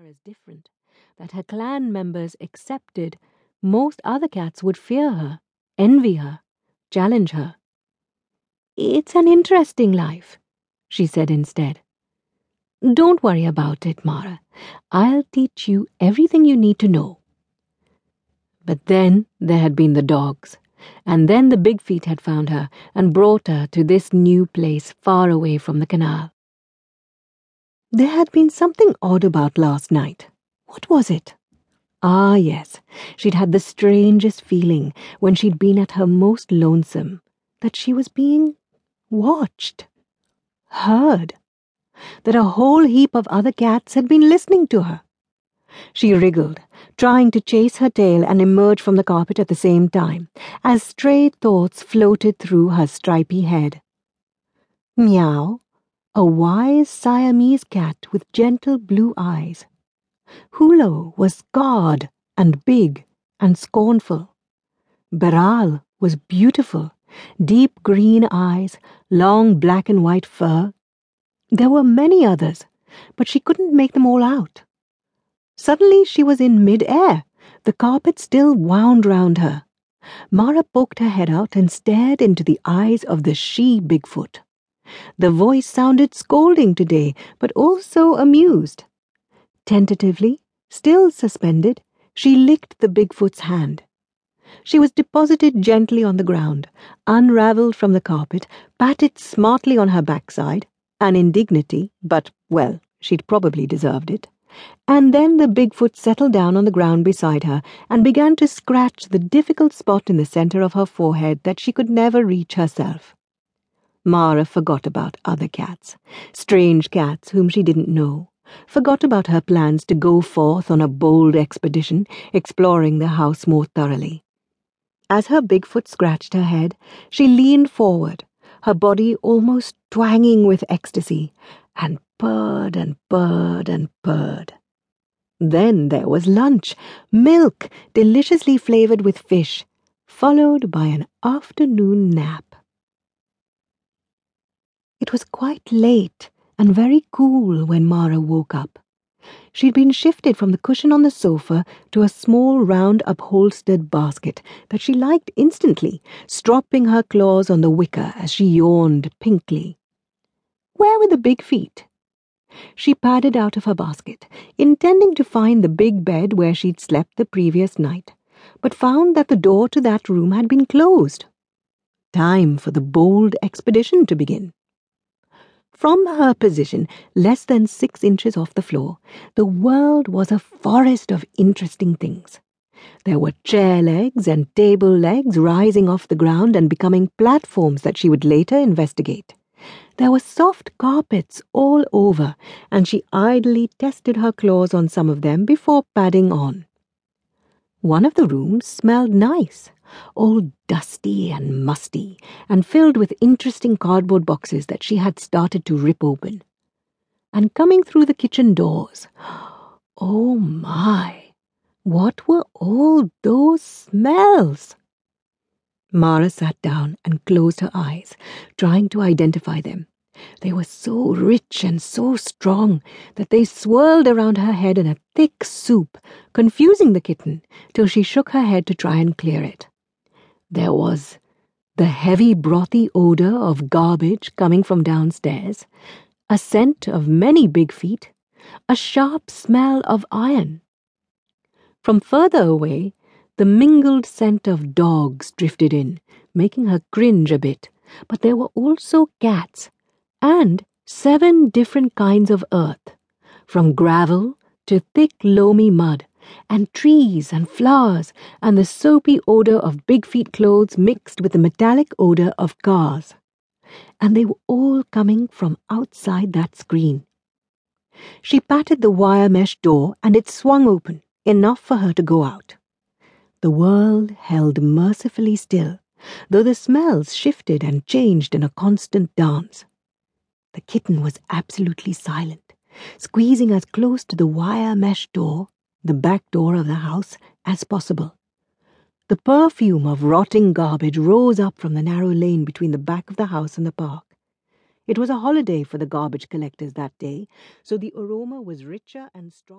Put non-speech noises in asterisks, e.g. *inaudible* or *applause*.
her as different, that her clan members accepted, most other cats would fear her, envy her, challenge her. It's an interesting life, she said instead. Don't worry about it, Mara. I'll teach you everything you need to know. But then there had been the dogs, and then the Big Feet had found her and brought her to this new place far away from the canal. There had been something odd about last night. What was it? Ah, yes, she'd had the strangest feeling when she'd been at her most lonesome that she was being watched, heard, that a whole heap of other cats had been listening to her. She wriggled, trying to chase her tail and emerge from the carpet at the same time, as stray thoughts floated through her stripy head. Miao, a wise Siamese cat with gentle blue eyes. Hulo was scarred and big and scornful. Beraal was beautiful, deep green eyes, long black and white fur. There were many others, but she couldn't make them all out. Suddenly she was in mid-air, the carpet still wound round her. Mara poked her head out and stared into the eyes of the she-Bigfoot. The voice sounded scolding today, but also amused. Tentatively, still suspended, she licked the Bigfoot's hand. She was deposited gently on the ground, unravelled from the carpet, patted smartly on her backside, an indignity, but, well, she'd probably deserved it. And then the Bigfoot settled down on the ground beside her and began to scratch the difficult spot in the center of her forehead that she could never reach herself. Mara forgot about other cats, strange cats whom she didn't know, forgot about her plans to go forth on a bold expedition, exploring the house more thoroughly. As her Bigfoot scratched her head, she leaned forward, her body almost twanging with ecstasy, and purred and purred and purred. Then there was lunch, milk, deliciously flavored with fish, followed by an afternoon nap. It was quite late and very cool when Mara woke up. She'd been shifted from the cushion on the sofa to a small round upholstered basket that she liked instantly, stropping her claws on the wicker as she yawned pinkly. Where were the big feet? She padded out of her basket, intending to find the big bed where she'd slept the previous night, but found that the door to that room had been closed. Time for the bold expedition to begin. From her position, less than six inches off the floor, the world was a forest of interesting things. There were chair legs and table legs rising off the ground and becoming platforms that she would later investigate. There were soft carpets all over, and she idly tested her claws on some of them before padding on. One of the rooms smelled nice, all dusty and musty, and filled with interesting cardboard boxes that she had started to rip open. And coming through the kitchen doors, *gasps* oh my, what were all those smells? Mara sat down and closed her eyes, trying to identify them. They were so rich and so strong that they swirled around her head in a thick soup, confusing the kitten till she shook her head to try and clear it. There was the heavy brothy odor of garbage coming from downstairs, a scent of many big feet, a sharp smell of iron. From further away, the mingled scent of dogs drifted in, making her cringe a bit, but there were also cats, and seven different kinds of earth, from gravel to thick loamy mud, and trees and flowers, and the soapy odor of big feet clothes mixed with the metallic odor of cars. And they were all coming from outside that screen. She patted the wire mesh door and it swung open, enough for her to go out. The world held mercifully still, though the smells shifted and changed in a constant dance. The kitten was absolutely silent, squeezing as close to the wire mesh door, the back door of the house, as possible. The perfume of rotting garbage rose up from the narrow lane between the back of the house and the park. It was a holiday for the garbage collectors that day, so the aroma was richer and stronger.